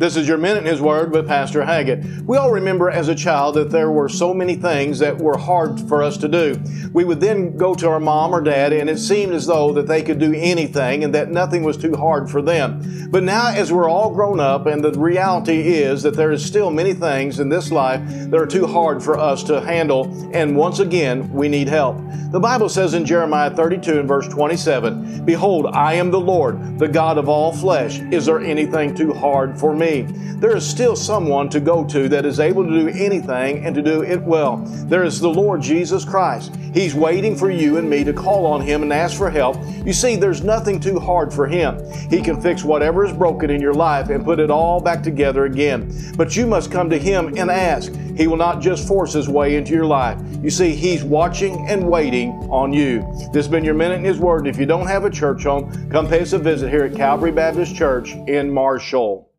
This is your Minute in His Word with Pastor Haggett. We all remember as a child that there were so many things that were hard for us to do. We would then go to our mom or dad, and it seemed as though that they could do anything and that nothing was too hard for them. But now, as we're all grown up, and the reality is that there is still many things in this life that are too hard for us to handle, and once again, we need help. The Bible says in Jeremiah 32 and verse 27, Behold, I am the Lord, the God of all flesh. Is there anything too hard for me? There is still someone to go to that is able to do anything and to do it well. There is the Lord Jesus Christ. He's waiting for you and me to call on Him and ask for help. You see, there's nothing too hard for Him. He can fix whatever is broken in your life and put it all back together again. But you must come to Him and ask. He will not just force His way into your life. You see, He's watching and waiting on you. This has been your Minute in His Word. If you don't have a church home, come pay us a visit here at Calvary Baptist Church in Marshall.